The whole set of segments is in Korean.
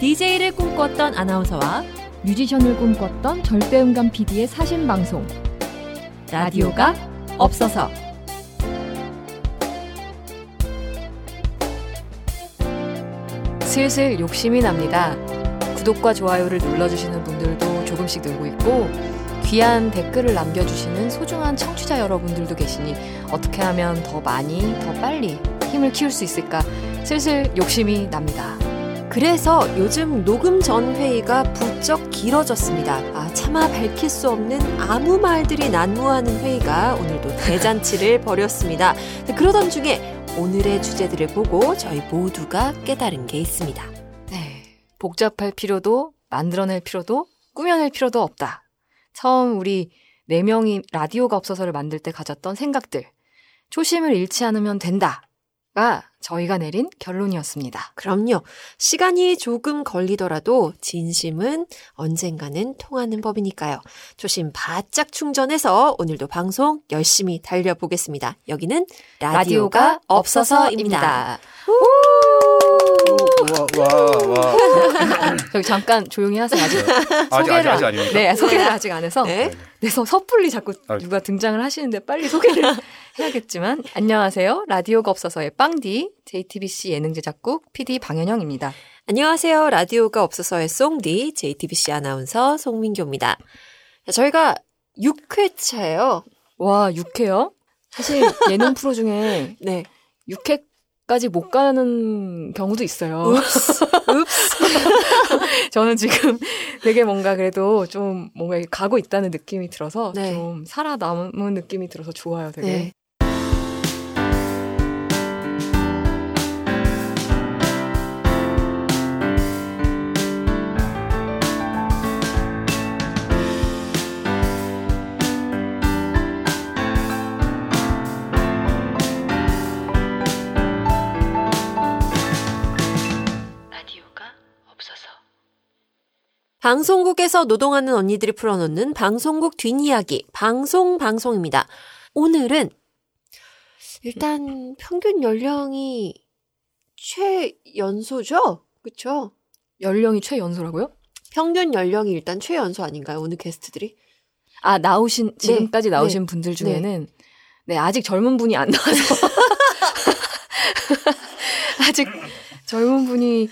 DJ를 꿈꿨던 아나운서와 뮤지션을 꿈꿨던 절대음감 PD의 사신 방송 라디오가 없어서 슬슬 욕심이 납니다. 구독과 좋아요를 눌러주시는 분들도 조금씩 늘고 있고 귀한 댓글을 남겨주시는 소중한 청취자 여러분들도 계시니 어떻게 하면 더 많이 더 빨리 힘을 키울 수 있을까 슬슬 욕심이 납니다. 그래서 요즘 녹음 전 회의가 부쩍 길어졌습니다. 아, 차마 밝힐 수 없는 아무 말들이 난무하는 회의가 오늘도 대잔치를 벌였습니다. 그러던 중에 오늘의 주제들을 보고 저희 모두가 깨달은 게 있습니다. 네, 복잡할 필요도 만들어낼 필요도 꾸며낼 필요도 없다. 처음 우리 네 명이 라디오가 없어서를 만들 때 가졌던 생각들. 초심을 잃지 않으면 된다 가 저희가 내린 결론이었습니다. 그럼요. 시간이 조금 걸리더라도 진심은 언젠가는 통하는 법이니까요. 초심 바짝 충전해서 오늘도 방송 열심히 달려보겠습니다. 여기는 라디오가 없어서입니다. 와, 와, 와. 저기 잠깐 조용히 하세요. 아직 아직, 아직, 소개를 아직 아닙니까? 네, 소개를 아직 안 해서 네. 그래서 섣불리 자꾸 아. 누가 등장을 하시는데 빨리 소개를 해야겠지만 안녕하세요. 라디오가 없어서의 빵디 JTBC 예능 제작국 PD 방현영입니다. 안녕하세요. 라디오가 없어서의 송디 JTBC 아나운서 송민교입니다. 저희가 6회차예요. 와 6회요? 사실 예능 프로 중에 네. 6회 까지 못 가는 경우도 있어요. 저는 지금 되게 뭔가 그래도 좀 뭔가 가고 있다는 느낌이 들어서 네. 좀 살아남은 느낌이 들어서 좋아요, 되게. 네. 방송국에서 노동하는 언니들이 풀어놓는 방송국 뒷이야기, 방송 방송입니다. 오늘은 일단 평균 연령이 최연소죠? 그쵸? 연령이 최연소라고요? 평균 연령이 일단 최연소 아닌가요? 오늘 게스트들이? 아, 나오신, 지금까지 네, 나오신 분들 중에는, 네. 아직 젊은 분이 안 나와서. 아직 젊은 분이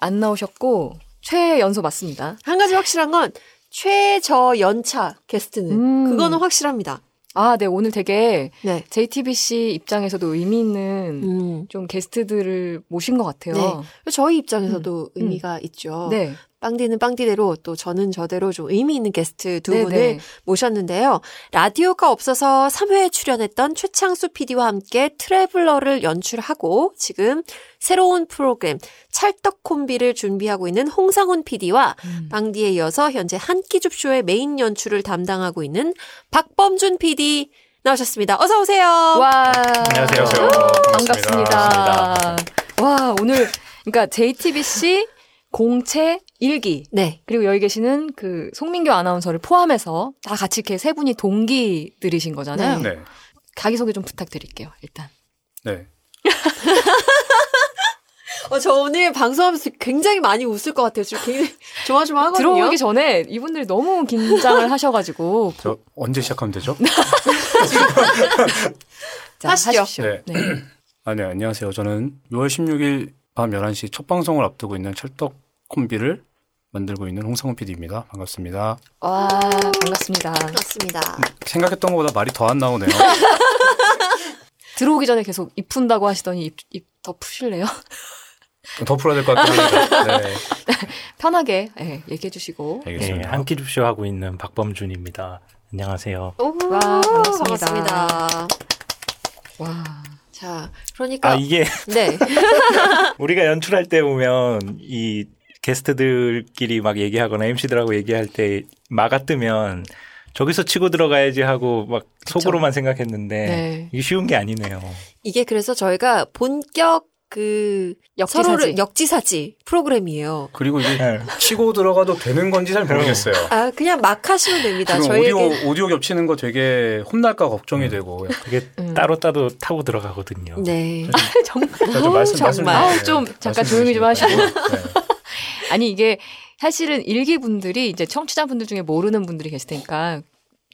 안 나오셨고, 최연소 맞습니다. 한 가지 확실한 건 최저연차 게스트는 음. 그거는 확실합니다. 아, 네, 오늘 되게 네. JTBC 입장에서도 의미 있는 음. 좀 게스트들을 모신 것 같아요. 네. 저희 입장에서도 의미가 있죠. 네. 빵디는 빵디대로 또 저는 저대로 좀 의미 있는 게스트 두 네, 분을 네. 모셨는데요. 라디오가 없어서 3회에 출연했던 최창수 PD와 함께 트래블러를 연출하고 지금 새로운 프로그램 찰떡 콤비를 준비하고 있는 홍상훈 PD와 음. 빵디에 이어서 현재 한끼 줍쇼의 메인 연출을 담당하고 있는 박범준 PD 나오셨습니다. 어서 오세요. 와. 안녕하세요. 반갑습니다. 와, 오늘, 그러니까 JTBC 공채 일기 네. 그리고 여기 계시는 그 송민교 아나운서를 포함해서 다 같이 이렇게 세 분이 동기들이신 거잖아요. 네. 네. 자기소개 좀 부탁드릴게요, 일단. 네. 어, 저 오늘 방송하면서 굉장히 많이 웃을 것 같아요. 지금 굉장히 조마조마하거든요. 들어오기 전에 이분들이 너무 긴장을 하셔가지고. 저 언제 시작하면 되죠? 자, 하시죠. 하십시오. 네. 네. 아, 네. 안녕하세요. 저는 6월 16일 밤 11시 첫 방송을 앞두고 있는 찰떡 콤비를 만들고 있는 홍상훈 PD입니다. 반갑습니다. 와, 반갑습니다. 반갑습니다. 생각했던 것보다 말이 더 안 나오네요. 들어오기 전에 계속 입 푼다고 하시더니 입, 입 더 푸실래요? 더 풀어야 될 것 같긴 한데. 네. 편하게 예, 얘기해 주시고. 네, 알겠습니다. 한끼 줍쇼 하고 있는 박범준입니다. 안녕하세요. 와, 반갑습니다. 반갑습니다. 와. 자, 그러니까 아 이게 네. 우리가 연출할 때 보면 이 게스트들끼리 막 얘기하거나 MC들하고 얘기할 때 마가 뜨면 저기서 치고 들어가야지 하고 막 속으로만 생각했는데 네. 이게 쉬운 게 아니네요. 이게 그래서 저희가 본격 그 역지사지. 서로를 역지사지 프로그램이에요. 그리고 이게 네. 치고 들어가도 되는 건지 잘 모르겠어요. 아, 그냥 막 하시면 됩니다. 저희에게 오디오, 오디오 겹치는 거 되게 혼날까 걱정이 되고. 그게 음. 따로 따로 타고 들어가거든요. 네. 정말. 좀 말씀, 말씀 정말. 아우, 좀 잠깐 조용히 좀 하시고. 네. 아니 이게 사실은 일기 분들이 이제 청취자분들 중에 모르는 분들이 계실 테니까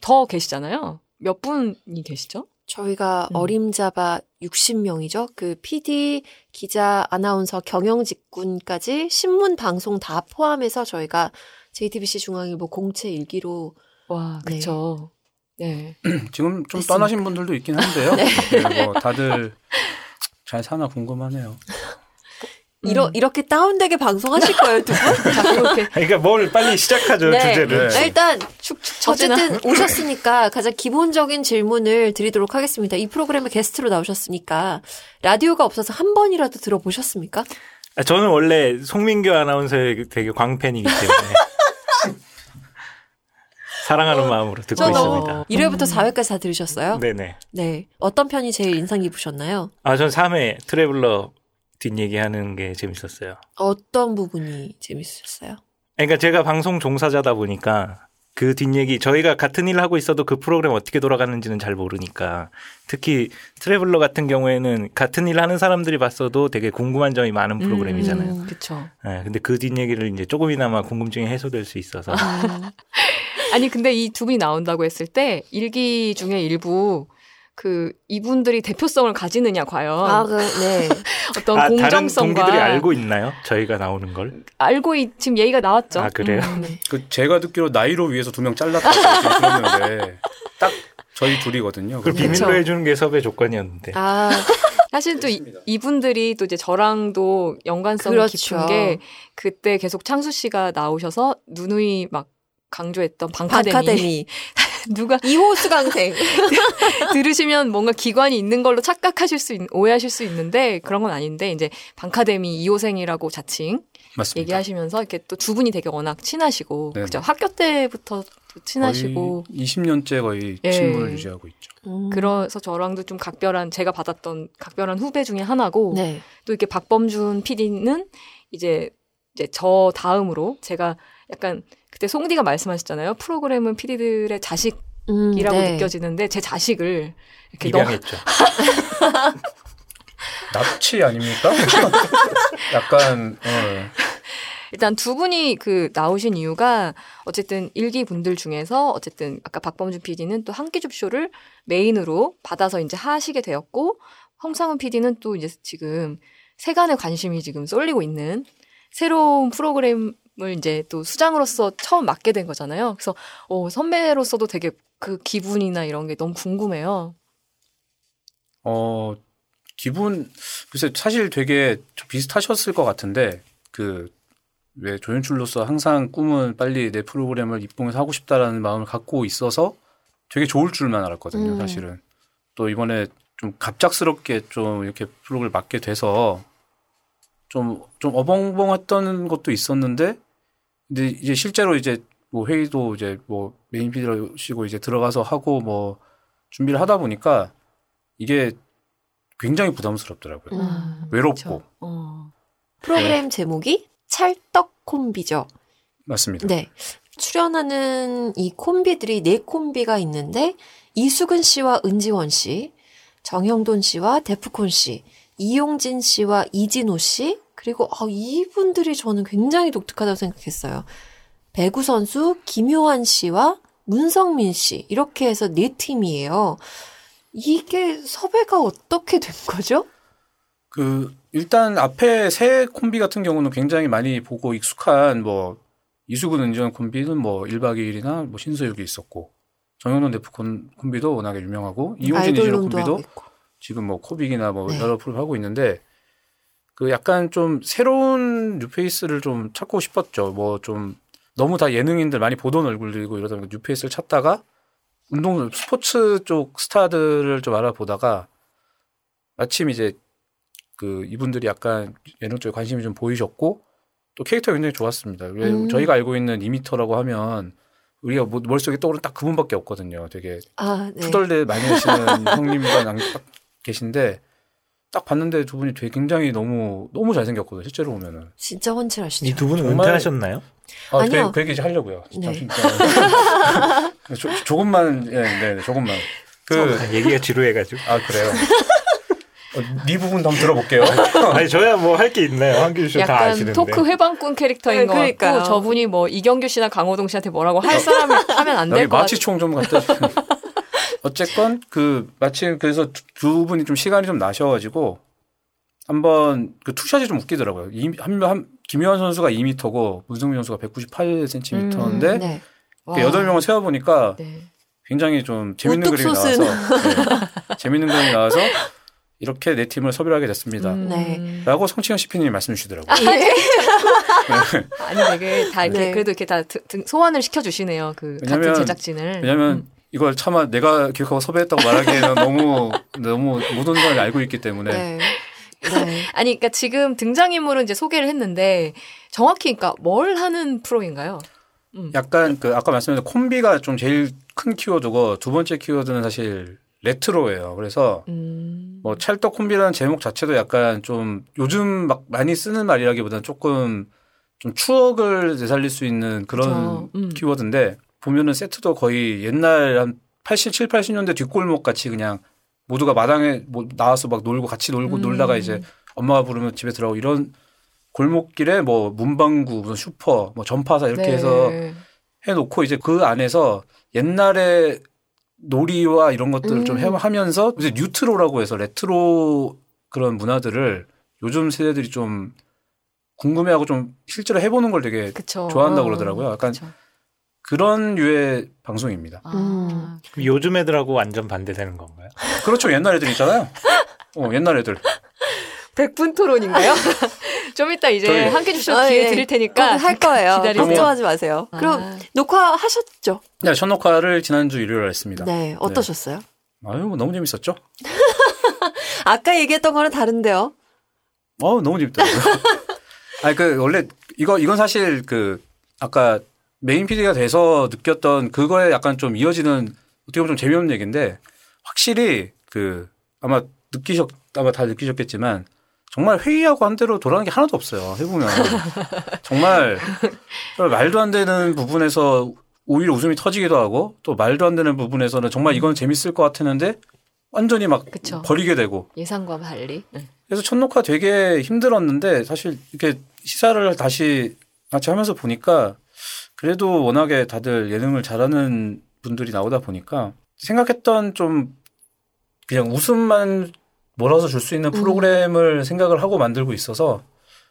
더 계시잖아요. 몇 분이 계시죠? 저희가 음. 어림잡아 60명이죠. 그 PD, 기자, 아나운서, 경영 직군까지 신문, 방송 다 포함해서 저희가 JTBC 중앙일보 공채 일기로 와, 네. 그쵸. 네. 지금 좀 됐습니다. 떠나신 분들도 있긴 한데요. 네, 뭐 다들 잘 사나 궁금하네요. 이러, 이렇게 다운되게 방송하실 거예요, 두 분? 자, 그렇게 그러니까 뭘 빨리 시작하죠 네. 주제를. 네. 일단. 어쨌든 오셨으니까 가장 기본적인 질문을 드리도록 하겠습니다. 이 프로그램에 게스트로 나오셨으니까 라디오가 없어서 한 번이라도 들어보셨습니까? 아, 저는 원래 송민교 아나운서의 되게 광팬이기 때문에 사랑하는 마음으로 듣고 있습니다. 1회부터 4회까지 다 들으셨어요? 네네. 네. 어떤 편이 제일 인상 깊으셨나요? 아, 전 3회 트래블러 뒷얘기하는 게 재밌었어요. 어떤 부분이 재밌으셨어요? 그러니까 제가 방송 종사자다 보니까 그 뒷얘기 저희가 같은 일을 하고 있어도 그 프로그램 어떻게 돌아가는지는 잘 모르니까 특히 트래블러 같은 경우에는 같은 일 하는 사람들이 봤어도 되게 궁금한 점이 많은 프로그램이잖아요. 음. 그쵸. 예, 근데 그 뒷얘기를 이제 조금이나마 궁금증이 해소될 수 있어서 아니, 근데 이 두 분이 나온다고 했을 때 일기 중에 일부 그 이분들이 대표성을 가지느냐 과연 아, 그, 네. 어떤 아, 다른 공정성과 동기들이 알고 있나요? 저희가 나오는 걸? 알고 있, 지금 얘기가 나왔죠. 아, 그래요? 음. 네. 그 제가 듣기로 나이로 위해서 두 명 잘랐다고 그러는데 딱 저희 둘이거든요. 그걸 비밀로 해주는 게 섭외 조건이었는데. 아, 사실 또 이, 이분들이 또 이제 저랑도 연관성이 그렇죠. 깊은 게 그때 계속 창수 씨가 나오셔서 누누이 막 강조했던 방카데미, 방카데미. 누가 이호수 강생. 들으시면 뭔가 기관이 있는 걸로 착각하실 수 있, 오해하실 수 있는데 그런 건 아닌데 이제 방카데미 2호생이라고 자칭 맞습니다. 얘기하시면서 이렇게 또 두 분이 되게 워낙 친하시고 네네. 그죠 학교 때부터 또 친하시고 거의 20년째 거의 예. 친분을 유지하고 있죠. 음. 그래서 저랑도 좀 각별한 제가 받았던 각별한 후배 중에 하나고 네. 또 이렇게 박범준 PD는 이제 이제 저 다음으로 제가 약간 그때 송디가 말씀하셨잖아요. 프로그램은 PD들의 자식이라고 음, 네. 느껴지는데 제 자식을 이렇게 너무 입양했죠. 납치 아닙니까? 약간 어, 일단 두 분이 그 나오신 이유가 어쨌든 일기 분들 중에서 어쨌든 아까 박범준 PD는 또 한끼 줍쇼를 메인으로 받아서 이제 하시게 되었고 홍상훈 PD는 또 이제 지금 세간의 관심이 지금 쏠리고 있는 새로운 프로그램 을 이제 또 수장으로서 처음 맡게 된 거잖아요. 그래서 어, 선배로서도 되게 그 기분이나 이런 게 너무 궁금해요. 어 기분 글쎄 사실 되게 좀 비슷하셨을 것 같은데 그 왜 조연출로서 항상 꿈은 빨리 내 프로그램을 입봉해서 하고 싶다라는 마음을 갖고 있어서 되게 좋을 줄만 알았거든요. 음. 사실은 또 이번에 좀 갑작스럽게 좀 이렇게 프로그램을 맡게 돼서 좀 좀 어벙벙했던 것도 있었는데 근데 이제 실제로 이제 뭐 회의도 이제 뭐 메인 피디라시고 이제 들어가서 하고 뭐 준비를 하다 보니까 이게 굉장히 부담스럽더라고요. 음. 외롭고. 어. 프로그램 제목이 찰떡 콤비죠. 맞습니다. 네. 출연하는 이 콤비들이 네 콤비가 있는데 이수근 씨와 은지원 씨, 정형돈 씨와 데프콘 씨, 이용진 씨와 이진호 씨, 그리고 아, 이분들이 저는 굉장히 독특하다고 생각했어요. 배구 선수 김효한 씨와 문성민 씨 이렇게 해서 네 팀이에요. 이게 섭외가 어떻게 된 거죠? 그 일단 앞에 새 콤비 같은 경우는 굉장히 많이 보고 익숙한 뭐 이수근 은지원 콤비는 뭐 1박 2일이나 뭐 신서유기 있었고 정현원 데프콘 콤비도 워낙에 유명하고 이용진 하고 콤비도 있고. 지금 뭐 코빅이나 뭐 네. 여러 프로 하고 있는데 그 약간 좀 새로운 뉴페이스를 좀 찾고 싶었죠. 뭐 좀 너무 다 예능인들 많이 보던 얼굴들이고 이러다 보니까 뉴페이스를 찾다가 운동 스포츠 쪽 스타들을 좀 알아보다가 마침 이제 그 이분들이 약간 예능 쪽에 관심이 좀 보이셨고 또 캐릭터가 굉장히 좋았습니다. 왜 음. 저희가 알고 있는 이미터라고 하면 우리가 뭐- 머릿속에 떠오르는 딱 그분밖에 없거든요. 되게 아, 네. 투덜대 많이 하시는 형님과 남- 딱 계신데 딱 봤는데 두 분이 되게 굉장히 너무 너무 잘생겼거든요. 실제로 보면은. 진짜 훤칠하시죠. 이 두 분은 정말- 은퇴하셨나요? 아, 아니요. 그, 그 얘기 하려고요. 진짜. 네. 진짜. 조, 조금만 예, 네, 네, 조금만. 그 얘기가 지루해가지고. 아 그래요. 어, 네 부분도 한번 들어볼게요. 아니 저야 뭐 할 게 있나요? 한규 씨다 아시는데. 토크 회방꾼 캐릭터인 네, 것 그러니까요. 같고 저분이 뭐 이경규 씨나 강호동 씨한테 뭐라고 할 사람이 하면 안 될 것 같아요. 마취총 좀 갖다 주 어쨌건 그 마침 그래서 두, 두 분이 좀 시간이 좀 나셔가지고 한번 그 투샷이 좀 웃기더라고요. 이- 한, 한 김효환 선수가 2m고 문승민 선수가 198cm인데 네. 와. 여덟 명을 세어 보니까 네. 굉장히 좀 재밌는 그림이. 나와서 네. 재밌는 그림이 나와서 이렇게 내 팀을 섭외하게 됐습니다. 음. 네. 라고 성치현 CP님이 말씀 주시더라고요. 아니 되게 다 이렇게 네. 그래도 이렇게 다 등- 소환을 시켜 주시네요. 그 같은 왜냐면- 제작진을. 왜냐면 음. 이걸 차마 내가 기억하고 섭외했다고 말하기에는 너무 너무 모든 걸 알고 있기 때문에 네. 네. 아니 그러니까 지금 등장인물은 이제 소개를 했는데 정확히 그러니까 뭘 하는 프로인가요? 음. 약간 그 아까 말씀드린 콤비가 좀 제일 큰 키워드고 두 번째 키워드는 사실 레트로예요. 그래서 음. 뭐 찰떡 콤비라는 제목 자체도 약간 좀 요즘 막 많이 쓰는 말이라기보다는 조금 좀 추억을 되살릴 수 있는 그런. 음. 키워드인데 보면은 세트도 거의 옛날 한 87, 80년대 뒷골목 같이 그냥 모두가 마당에 뭐 나와서 막 놀고 같이 놀고 음. 놀다가 이제 엄마가 부르면 집에 들어가고 이런 골목길에 뭐 문방구, 무슨 슈퍼, 뭐 전파사 이렇게 네. 해서 해놓고 이제 그 안에서 옛날에 놀이와 이런 것들을 좀 음. 해- 하면서 이제 뉴트로라고 해서 레트로 그런 문화들을 요즘 세대들이 좀 궁금해하고 좀 실제로 해보는 걸 되게 그쵸. 좋아한다고 어. 그러더라고요. 약간 그쵸. 그런 류의 방송입니다. 아. 음. 그럼 요즘 애들하고 완전 반대되는 건가요? 그렇죠. 옛날 애들 있잖아요. 어, 옛날 애들. 백분 토론인가요? 좀 이따 이제 저희- 함께 주셔서 아, 기회 예. 드릴 테니까 꼭할 거예요. 기다리세요. 걱정하지 마세요. 그럼 아. 녹화하셨죠? 네, 첫 녹화를 지난주 일요일에 했습니다. 네. 어떠셨어요? 아유, 뭐 너무 재밌었죠? 아까 얘기했던 거랑 다른데요. 어 너무 재밌더라고요. 아니 그 원래 이거 이건 사실 그 아까 메인 PD가 돼서 느꼈던 그거에 약간 좀 이어지는 어떻게 보면 좀 재미없는 얘기인데 확실히 그 아마 느끼셨 아마 다 느끼셨겠지만 정말 회의하고 한 대로 돌아가는 게 하나도 없어요. 해보면 정말 말도 안 되는 부분에서 오히려 웃음이 터지기도 하고 또 말도 안 되는 부분에서는 정말 이건 재밌을 것 같았는데 완전히 막 그쵸. 버리게 되고 예상과 달리. 네. 그래서 첫 녹화 되게 힘들었는데 사실 이렇게 시사를 다시 같이 하면서 보니까 그래도 워낙에 다들 예능을 잘하는 분들이 나오다 보니까 생각했던 좀 그냥 웃음만 몰아서 줄 수 있는 프로그램을 생각을 하고 만들고 있어서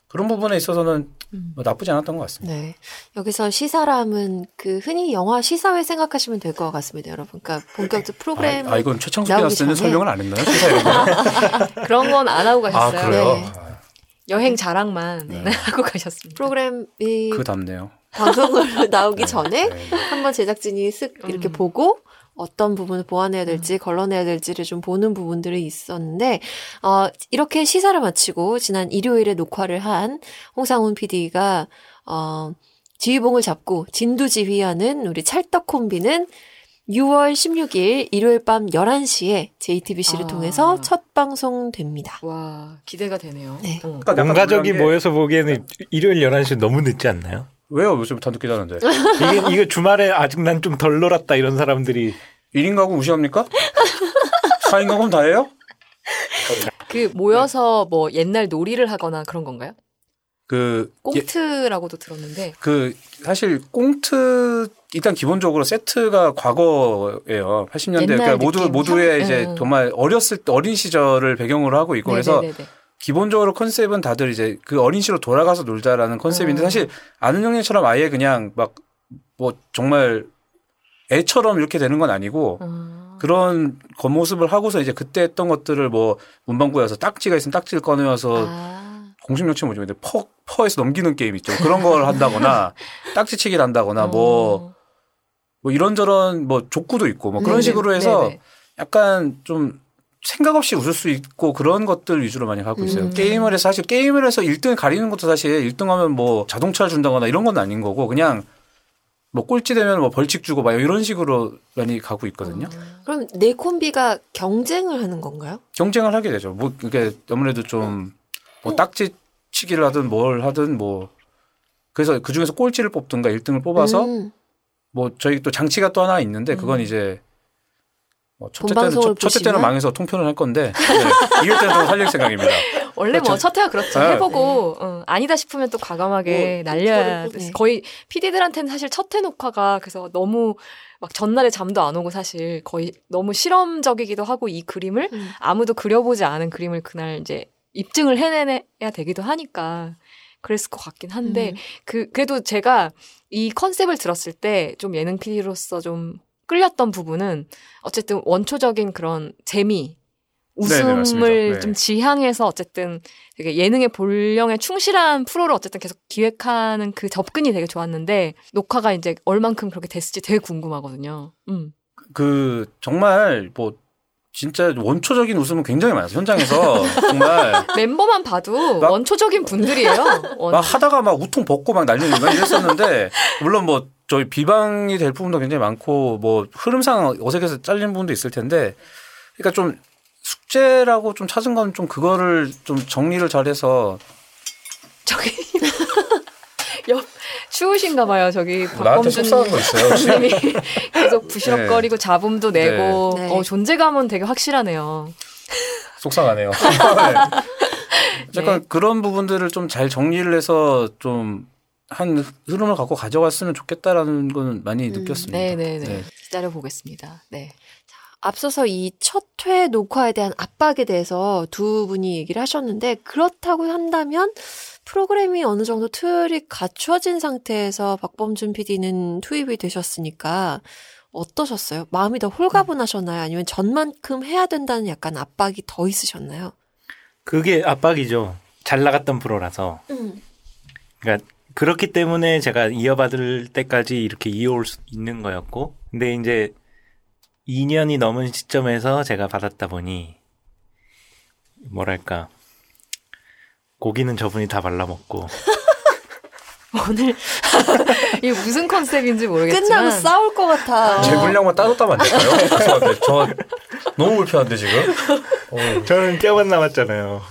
그런 부분에 있어서는 뭐 나쁘지 않았던 것 같습니다. 네. 여기서 시사람은 그 흔히 영화 시사회 생각하시면 될 것 같습니다, 여러분. 그러니까 본격적 프로그램 아, 아, 이건 때는 전에. 설명을 안 했나요? 그런 건 안 하고 아, 가셨어요. 그래요? 네. 아, 여행 자랑만 네. 하고 가셨습니다. 프로그램이 그 답네요. 방송으로 나오기 전에 네. 한번 제작진이 쓱 이렇게 음. 보고 어떤 부분을 보완해야 될지 걸러내야 될지를 좀 보는 부분들이 있었는데 어 이렇게 시사를 마치고 지난 일요일에 녹화를 한 홍상훈 PD가 어 지휘봉을 잡고 진두지휘하는 우리 찰떡 콤비는 6월 16일 일요일 밤 11시에 JTBC를 아. 통해서 첫 방송됩니다. 와 기대가 되네요. 네. 어. 그러니까 온 가족이 모여서 보기에는 일요일 11시 너무 늦지 않나요? 왜요? 요즘부터 늦게 자는데. 이게, 이게 주말에 아직 난 좀 덜 놀았다 이런 사람들이 1인 가구 무시합니까? 4인 가구면 다 해요? 그 모여서 뭐 옛날 놀이를 하거나 그런 건가요? 그, 예, 꽁트라고도 들었는데. 그, 사실, 꽁트, 일단 기본적으로 세트가 과거예요. 80년대. 옛날 그러니까 모두. 모두의 형- 이제 응. 정말 어렸을 때, 어린 시절을 배경으로 하고 있고, 그래서 네네네네. 기본적으로 컨셉은 다들 이제 그 어린 시로 돌아가서 놀자라는 컨셉인데, 음. 사실 아는 형님처럼 아예 그냥 막, 뭐, 정말 애처럼 이렇게 되는 건 아니고, 아. 그런 겉모습을 하고서 이제 그때 했던 것들을 뭐 문방구에 와서 딱지가 있으면 딱지를 꺼내와서 아. 공식 명칭 뭐죠? 근데 퍼 퍼에서 넘기는 게임 있죠. 그런 걸 한다거나 딱지치기를 한다거나 뭐뭐 어. 이런저런 뭐 족구도 있고 뭐 그런 네네. 식으로 해서 네네. 약간 좀 생각 없이 웃을 수 있고 그런 것들 위주로 많이 하고 있어요. 음. 게임을 해서 사실 게임을 해서 1등 가리는 것도 사실 1등 하면 뭐 자동차 준다거나 이런 건 아닌 거고 그냥 뭐 꼴찌 되면 뭐 벌칙 주고 막 이런 식으로 많이 가고 있거든요. 그럼 네 콤비가 경쟁을 하는 건가요? 경쟁을 하게 되죠. 뭐 이게 아무래도 좀 뭐 딱지 치기를 하든 뭘 하든 뭐 그래서 그 중에서 꼴찌를 뽑든가 1등을 뽑아서 음. 뭐 저희 또 장치가 또 하나 있는데 그건 음. 이제 뭐 첫째 때는 첫, 첫째 때는? 망해서 통편을 할 건데 네, 이럴 때는 좀 살릴 생각입니다. 원래 뭐 그렇죠. 첫 회가 그렇죠. 네. 해보고 어, 아니다 싶으면 또 과감하게 뭐, 날려야 네. 거의 PD들한테는 사실 첫 회 녹화가 그래서 너무 막 전날에 잠도 안 오고 사실 거의 너무 실험적이기도 하고 이 그림을 음. 아무도 그려보지 않은 그림을 그날 이제 입증을 해내야 되기도 하니까 그랬을 것 같긴 한데 음. 그 그래도 제가 이 컨셉을 들었을 때 좀 예능 PD로서 좀 끌렸던 부분은 어쨌든 원초적인 그런 재미 네네, 맞습니다. 웃음을 네. 좀 지향해서 어쨌든 되게 예능의 본령에 충실한 프로를 어쨌든 계속 기획하는 그 접근이 되게 좋았는데 녹화가 이제 얼만큼 그렇게 됐을지 되게 궁금하거든요. 음. 그 정말 뭐 진짜 원초적인 웃음은 굉장히 많았어요. 현장에서 정말 멤버만 봐도 막- 원초적인 분들이에요. 원- 막 하다가 막 우통 벗고 막 난리는 막 이랬었는데 물론 뭐 저희 비방이 될 부분도 굉장히 많고 뭐 흐름상 어색해서 잘리는 부분도 있을 텐데 그러니까 좀 숙제라고 좀 찾은 건 좀 그거를 좀 정리를 잘해서 저기 옆 추우신가 봐요. 저기 나한테 박범준 속상한 거 있어요. 님이 계속 부시럭거리고 잡음도 내고 네. 어, 존재감은 되게 확실하네요. 속상하네요. 네. 약간 그런 부분들을 좀 잘 정리를 해서 좀 한 흐름을 갖고 가져갔으면 좋겠다라는 거는 많이 음, 느꼈습니다. 네네네. 네. 기다려 보겠습니다. 네. 앞서서 이 첫 회 녹화에 대한 압박에 대해서 두 분이 얘기를 하셨는데 그렇다고 한다면 프로그램이 어느 정도 틀이 갖추어진 상태에서 박범준 PD는 투입이 되셨으니까 어떠셨어요? 마음이 더 홀가분하셨나요? 아니면 전만큼 해야 된다는 약간 압박이 더 있으셨나요? 그게 압박이죠. 잘 나갔던 프로라서. 그러니까 그렇기 때문에 제가 이어받을 때까지 이렇게 이어올 수 있는 거였고, 근데 이제 2년이 넘은 시점에서 제가 받았다 보니 뭐랄까 고기는 저분이 다 발라먹고 오늘 이게 무슨 컨셉인지 모르겠지만 끝나고 싸울 것 같아. 제 분량만 따로 따면 안 될까요? 죄송한데 저 너무 불편한데 지금. 어. 저는 뼈만 남았잖아요.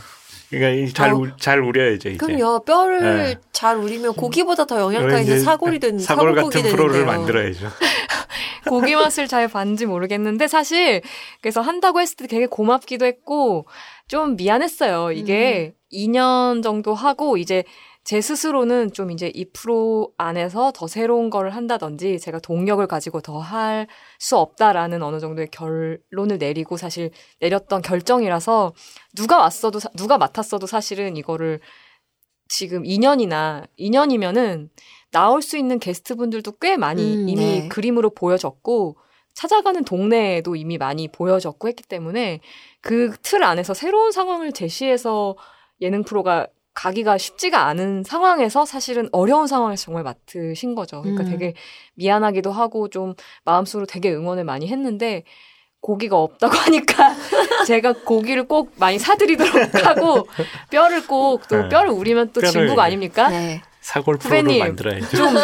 그러니까 잘, 어. 우, 잘 우려야죠 이제. 그럼요. 뼈를 네. 잘 우리면 고기보다 더 영양가 있는 이제 사골이든 사골 같은 프로를 되는데요. 만들어야죠. 고기 맛을 잘 봤는지 모르겠는데 사실 그래서 한다고 했을 때 되게 고맙기도 했고 좀 미안했어요. 이게 2년 정도 하고 이제 제 스스로는 좀 이제 이 프로 안에서 더 새로운 거를 한다든지 제가 동력을 가지고 더 할 수 없다라는 어느 정도의 결론을 내리고 사실 내렸던 결정이라서 누가 왔어도 사- 누가 맡았어도 사실은 이거를 지금 2년이나 2년이면은 나올 수 있는 게스트분들도 꽤 많이 음, 이미 네. 그림으로 보여졌고 찾아가는 동네에도 이미 많이 보여졌고 했기 때문에 그 틀 안에서 새로운 상황을 제시해서 예능 프로가 가기가 쉽지가 않은 상황에서 사실은 어려운 상황에서 정말 맡으신 거죠. 그러니까 음. 되게 미안하기도 하고 좀 마음속으로 되게 응원을 많이 했는데 고기가 없다고 하니까 제가 고기를 꼭 많이 사드리도록 하고 뼈를 꼭또 네. 뼈를 우리면 또 진국 아닙니까? 네. 사골 프로를 후배님. 만들어야죠. 좀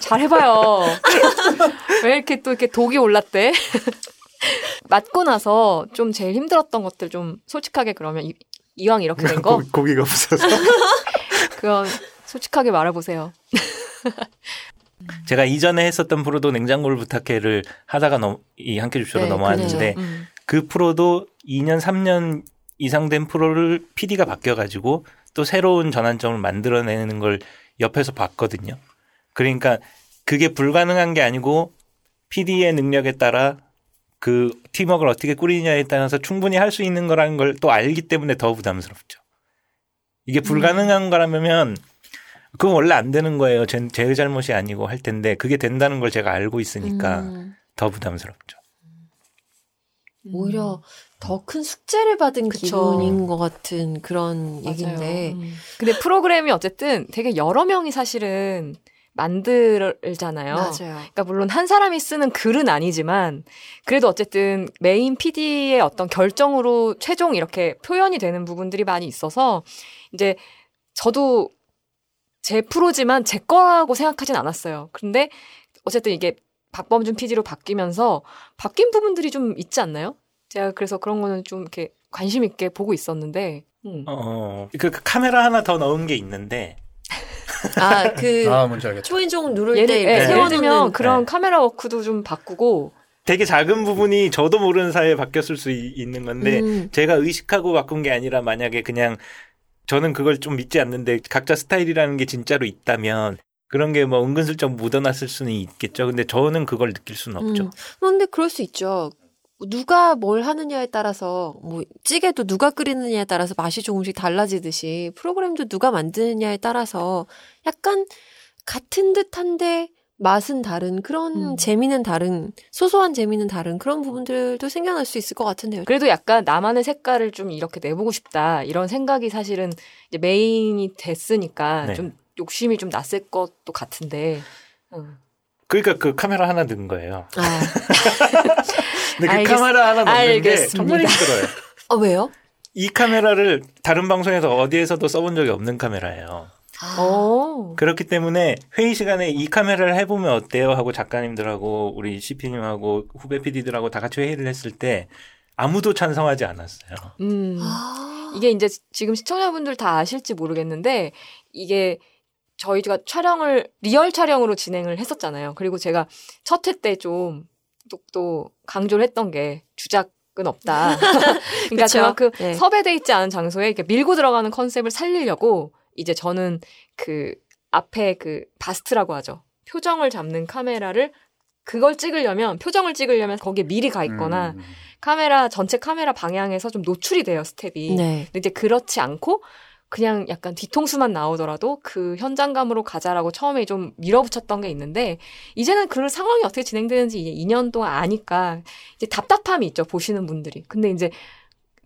잘해봐요. 왜 이렇게 또 이렇게 독이 올랐대? 맞고 나서 좀 제일 힘들었던 것들 좀 솔직하게 그러면 이, 이왕 이렇게 된 거 고, 고기가 없어서. 그건 솔직하게 말해보세요. 제가 이전에 했었던 프로도 냉장고를 부탁해를 하다가 넘, 이 함께 줍쇼로 네, 넘어왔는데 음. 그 프로도 2년 3년 이상 된 프로를 PD가 바뀌어가지고 또 새로운 전환점을 만들어내는 걸 옆에서 봤거든요. 그러니까 그게 불가능한 게 아니고 PD의 능력에 따라 그 팀워크를 어떻게 꾸리냐에 따라서 충분히 할 수 있는 거라는 걸 또 알기 때문에 더 부담스럽죠. 이게 불가능한 거라면 그건 원래 안 되는 거예요. 제, 제 잘못이 아니고 할 텐데 그게 된다는 걸 제가 알고 있으니까 음, 더 부담스럽죠. 오히려 더 큰 숙제를 받은 그쵸. 기분인 것 같은 그런 얘기인데. 음. 근데 프로그램이 어쨌든 되게 여러 명이 사실은 만들잖아요. 맞아요. 그러니까 물론 한 사람이 쓰는 글은 아니지만 그래도 어쨌든 메인 PD의 어떤 결정으로 최종 이렇게 표현이 되는 부분들이 많이 있어서 이제 저도 제 프로지만 제 거라고 생각하진 않았어요. 근데 어쨌든 이게 박범준 PD로 바뀌면서 바뀐 부분들이 좀 있지 않나요? 제가 그래서 그런 거는 좀 이렇게 관심 있게 보고 있었는데 음. 어, 그, 그 카메라 하나 더 넣은 게 있는데 아, 그 아 뭔지 알겠다. 초인종 누를 예를, 때 예, 이렇게 예를 세워놓는 들면 그런 네. 카메라 워크도 좀 바꾸고 되게 작은 부분이 저도 모르는 사이에 바뀌었을 수 이- 있는 건데 음. 제가 의식하고 바꾼 게 아니라 만약에 그냥 저는 그걸 좀 믿지 않는데 각자 스타일이라는 게 진짜로 있다면 그런 게 뭐 은근슬쩍 묻어났을 수는 있겠죠. 근데 저는 그걸 느낄 수는 없죠. 음. 근데 그럴 수 있죠. 누가 뭘 하느냐에 따라서 뭐 찌개도 누가 끓이느냐에 따라서 맛이 조금씩 달라지듯이 프로그램도 누가 만드느냐에 따라서 약간 같은 듯한데 맛은 다른 그런 음. 재미는 다른 소소한 재미는 다른 그런 부분들도 생겨날 수 있을 것 같은데요. 그래도 약간 나만의 색깔을 좀 이렇게 내보고 싶다 이런 생각이 사실은 이제 메인이 됐으니까 네. 좀 욕심이 좀 났을 것도 같은데. 음. 그러니까 그 카메라 하나 넣은 거예요. 아, 근데 그 알겠- 카메라 하나 넣는 게 알겠습니다. 정말 힘들어요. 어 왜요? 이 카메라를 다른 방송에서 어디에서도 써본 적이 없는 카메라예요. 어. 그렇기 때문에 회의 시간에 이 카메라를 해보면 어때요? 하고 작가님들하고 우리 CP님하고 후배 PD들하고 다 같이 회의를 했을 때 아무도 찬성하지 않았어요. 음. 아, 이게 이제 지금 시청자분들 다 아실지 모르겠는데 이게 저희가 촬영을 리얼 촬영으로 진행을 했었잖아요. 그리고 제가 첫 회 때 좀 또 강조를 했던 게 주작 은 없다. 그러니까 그쵸? 그만큼 네. 섭외돼 있지 않은 장소에 이렇게 밀고 들어가는 컨셉을 살리려고 이제 저는 그 앞에 그 바스트라고 하죠. 표정을 잡는 카메라를 그걸 찍으려면 표정을 찍으려면 거기에 미리 가 있거나 음. 카메라 전체 카메라 방향에서 좀 노출이 돼요 스텝이. 네. 근데 이제 그렇지 않고 그냥 약간 뒤통수만 나오더라도 그 현장감으로 가자라고 처음에 좀 밀어붙였던 게 있는데 이제는 그 상황이 어떻게 진행되는지 이제 2년 동안 아니까 이제 답답함이 있죠 보시는 분들이. 근데 이제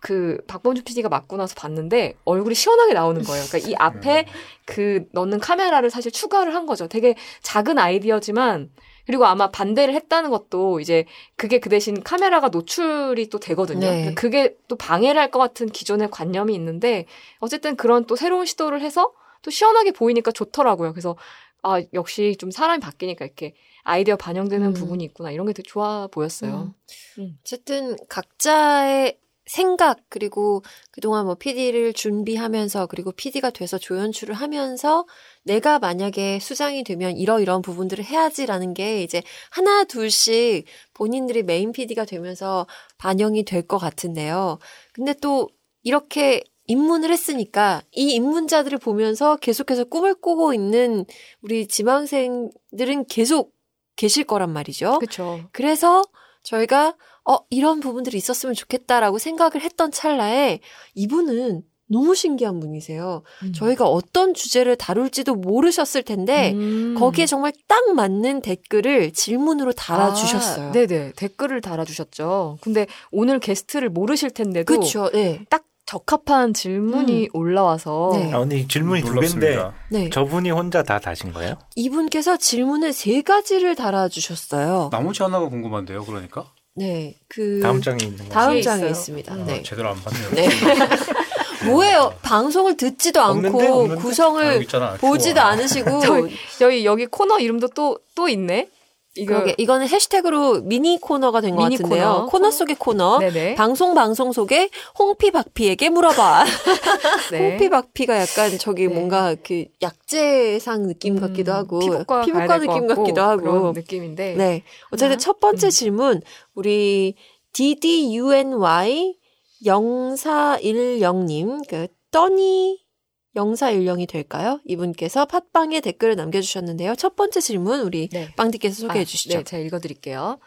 그 박범주 PD가 맞고 나서 봤는데 얼굴이 시원하게 나오는 거예요. 그러니까 이 앞에 그 넣는 카메라를 사실 추가를 한 거죠. 되게 작은 아이디어지만 그리고 아마 반대를 했다는 것도 이제 그게 그 대신 카메라가 노출이 또 되거든요. 네. 그러니까 그게 또 방해를 할 것 같은 기존의 관념이 있는데 어쨌든 그런 또 새로운 시도를 해서 또 시원하게 보이니까 좋더라고요. 그래서 아 역시 좀 사람이 바뀌니까 이렇게 아이디어 반영되는 음. 부분이 있구나 이런 게 되게 좋아 보였어요. 음. 어쨌든 각자의 생각 그리고 그동안 뭐 PD를 준비하면서 그리고 PD가 돼서 조연출을 하면서 내가 만약에 수장이 되면 이러이러한 부분들을 해야지라는 게 이제 하나 둘씩 본인들이 메인 PD가 되면서 반영이 될 것 같은데요. 근데 또 이렇게 입문을 했으니까 이 입문자들을 보면서 계속해서 꿈을 꾸고 있는 우리 지망생들은 계속 계실 거란 말이죠. 그렇죠. 그래서 저희가 어 이런 부분들이 있었으면 좋겠다라고 생각을 했던 찰나에 이분은 너무 신기한 분이세요. 저희가 어떤 주제를 다룰지도 모르셨을 텐데 음. 거기에 정말 딱 맞는 댓글을 질문으로 달아주셨어요. 아, 네네 댓글을 달아주셨죠. 근데 오늘 게스트를 모르실 텐데도 그렇죠. 네. 딱 적합한 질문이 올라와서 네. 아, 근데 이 질문이 두 개인데. 네. 저분이 혼자 다 다신 거예요? 이분께서 질문을 세 가지를 달아주셨어요. 나머지 하나가 궁금한데요. 그러니까 네. 그 다음 장에 있는 거. 다음 뒤에 장에 있어요. 있습니다. 음. 네. 아, 제대로 안 봤네요. 네. 뭐예요? 방송을 듣지도 않고 없는데? 없는데? 아, 구성을 여기 있잖아. 보지도. 않으시고 저희 여기 여기 코너 이름도 또 또 있네. 이거 그러게 이거는 해시태그로 미니 코너가 된 것 같은데요. 코너. 코너, 속의 코너. 네네. 방송 방송 속에 홍피 박피에게 물어봐. 네. 홍피 박피가 약간 저기 네. 뭔가 그 약재상 느낌 음, 같기도 하고 피부과, 피부과 느낌 같기도 하고. 그런 느낌인데. 네. 어쨌든 하나? 첫 번째 음. 질문 우리 DDUNY 0410님 그 떠니 0410이 될까요? 이분께서 팟빵에 댓글을 남겨주셨는데요. 첫 번째 질문 우리 네. 빵디께서 소개해 아, 주시죠. 네, 제가 읽어드릴게요.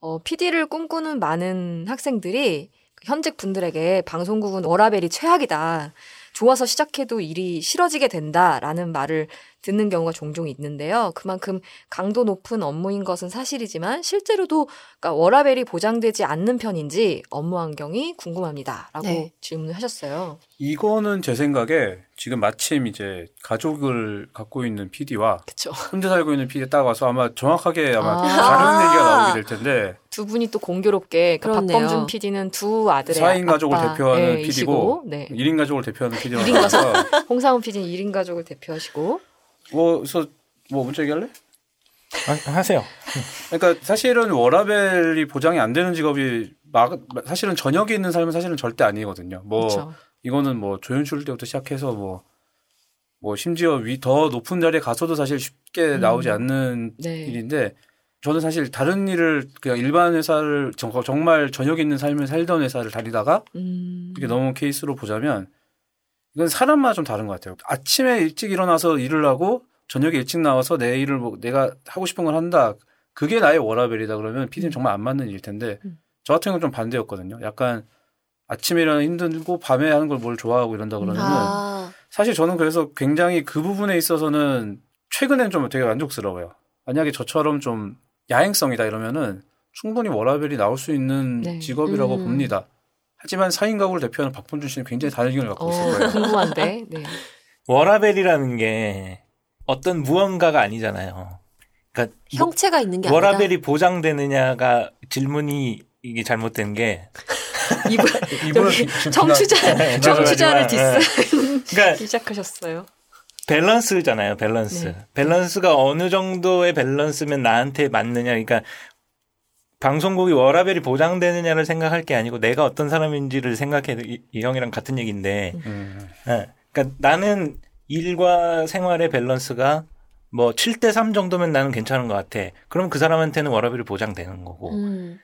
어, PD를 꿈꾸는 많은 학생들이 그 현직 분들에게 방송국은 워라벨이 최악이다. 좋아서 시작해도 일이 싫어지게 된다라는 말을 듣는 경우가 종종 있는데요. 그만큼 강도 높은 업무인 것은 사실이지만 실제로도 그러니까 워라벨이 보장되지 않는 편인지 업무 환경이 궁금합니다라고 네. 질문을 하셨어요. 이거는 제 생각에 지금 마침 이제 가족을 갖고 있는 PD와 그렇죠. 혼자 살고 있는 PD 딱 와서 아마 정확하게 아마 아. 다른 얘기가 나오게 될 텐데 두 분이 또 공교롭게 그 그렇네요. 박범준 PD는 두 아들의 4인 가족을 아빠, 대표하는 예, PD고 네. 1인 가족을 대표하는 나와서 홍상훈 PD는 1인 가족을 대표하시고 뭐 그래서 뭐 먼저 얘기할래? 아, 하세요. 그러니까 사실은 워라벨이 보장이 안 되는 직업이 막 사실은 저녁에 있는 삶은 사실은 절대 아니거든요. 뭐 그렇죠. 이거는 뭐 조연출 때부터 시작해서 뭐, 뭐 심지어 위 더 높은 자리에 가서도 사실 쉽게 음. 나오지 않는 네. 일인데 저는 사실 다른 일을 그냥 일반 회사를 정- 정말 저녁 있는 삶을 살던 회사를 다니다가 음. 이렇게 넘어온 케이스로 보자면 이건 사람마다 좀 다른 것 같아요. 아침에 일찍 일어나서 일을 하고 저녁에 일찍 나와서 내 일을 뭐 내가 하고 싶은 걸 한다. 그게 나의 워라벨이다 그러면 PD는 정말 안 맞는 일일 텐데 음. 저 같은 경우는 좀 반대였거든요. 약간 아침에 일어나 힘들고 밤에 하는 걸 뭘 좋아하고 이런다 그러면은 아. 사실 저는 그래서 굉장히 그 부분에 있어서는 최근엔 좀 되게 만족스러워요. 만약에 저처럼 좀 야행성이다 이러면은 충분히 워라벨이 나올 수 있는 네. 직업이라고 음. 봅니다. 하지만 4인 가구를 대표하는 박본준 씨는 굉장히 다른 의견을 갖고 있을 어, 거예요. 궁금한데. 네. 워라밸이라는 게 어떤 무언가가 아니잖아요. 그러니까 뭐- 형체가 있는 게 아니라 워라밸이 보장되느냐가 질문이 이게 잘못된 게 이분 저기 지금 청취자 네, 청취자를 죄송하지만, 디스 그러니까 시작하셨어요. 밸런스잖아요, 밸런스. 네. 밸런스가 어느 정도의 밸런스면 나한테 맞느냐. 그러니까 방송국이 워라벨이 보장되느냐를 생각할 게 아니고 내가 어떤 사람인지를 생각해 이, 이 형이랑 같은 얘기인데 음. 예. 그러니까 나는 일과 생활의 밸런스가 뭐 7대 3 정도면 나는 괜찮은 것 같아. 그럼 그 사람한테는 워라벨이 보장되는 거고. 음.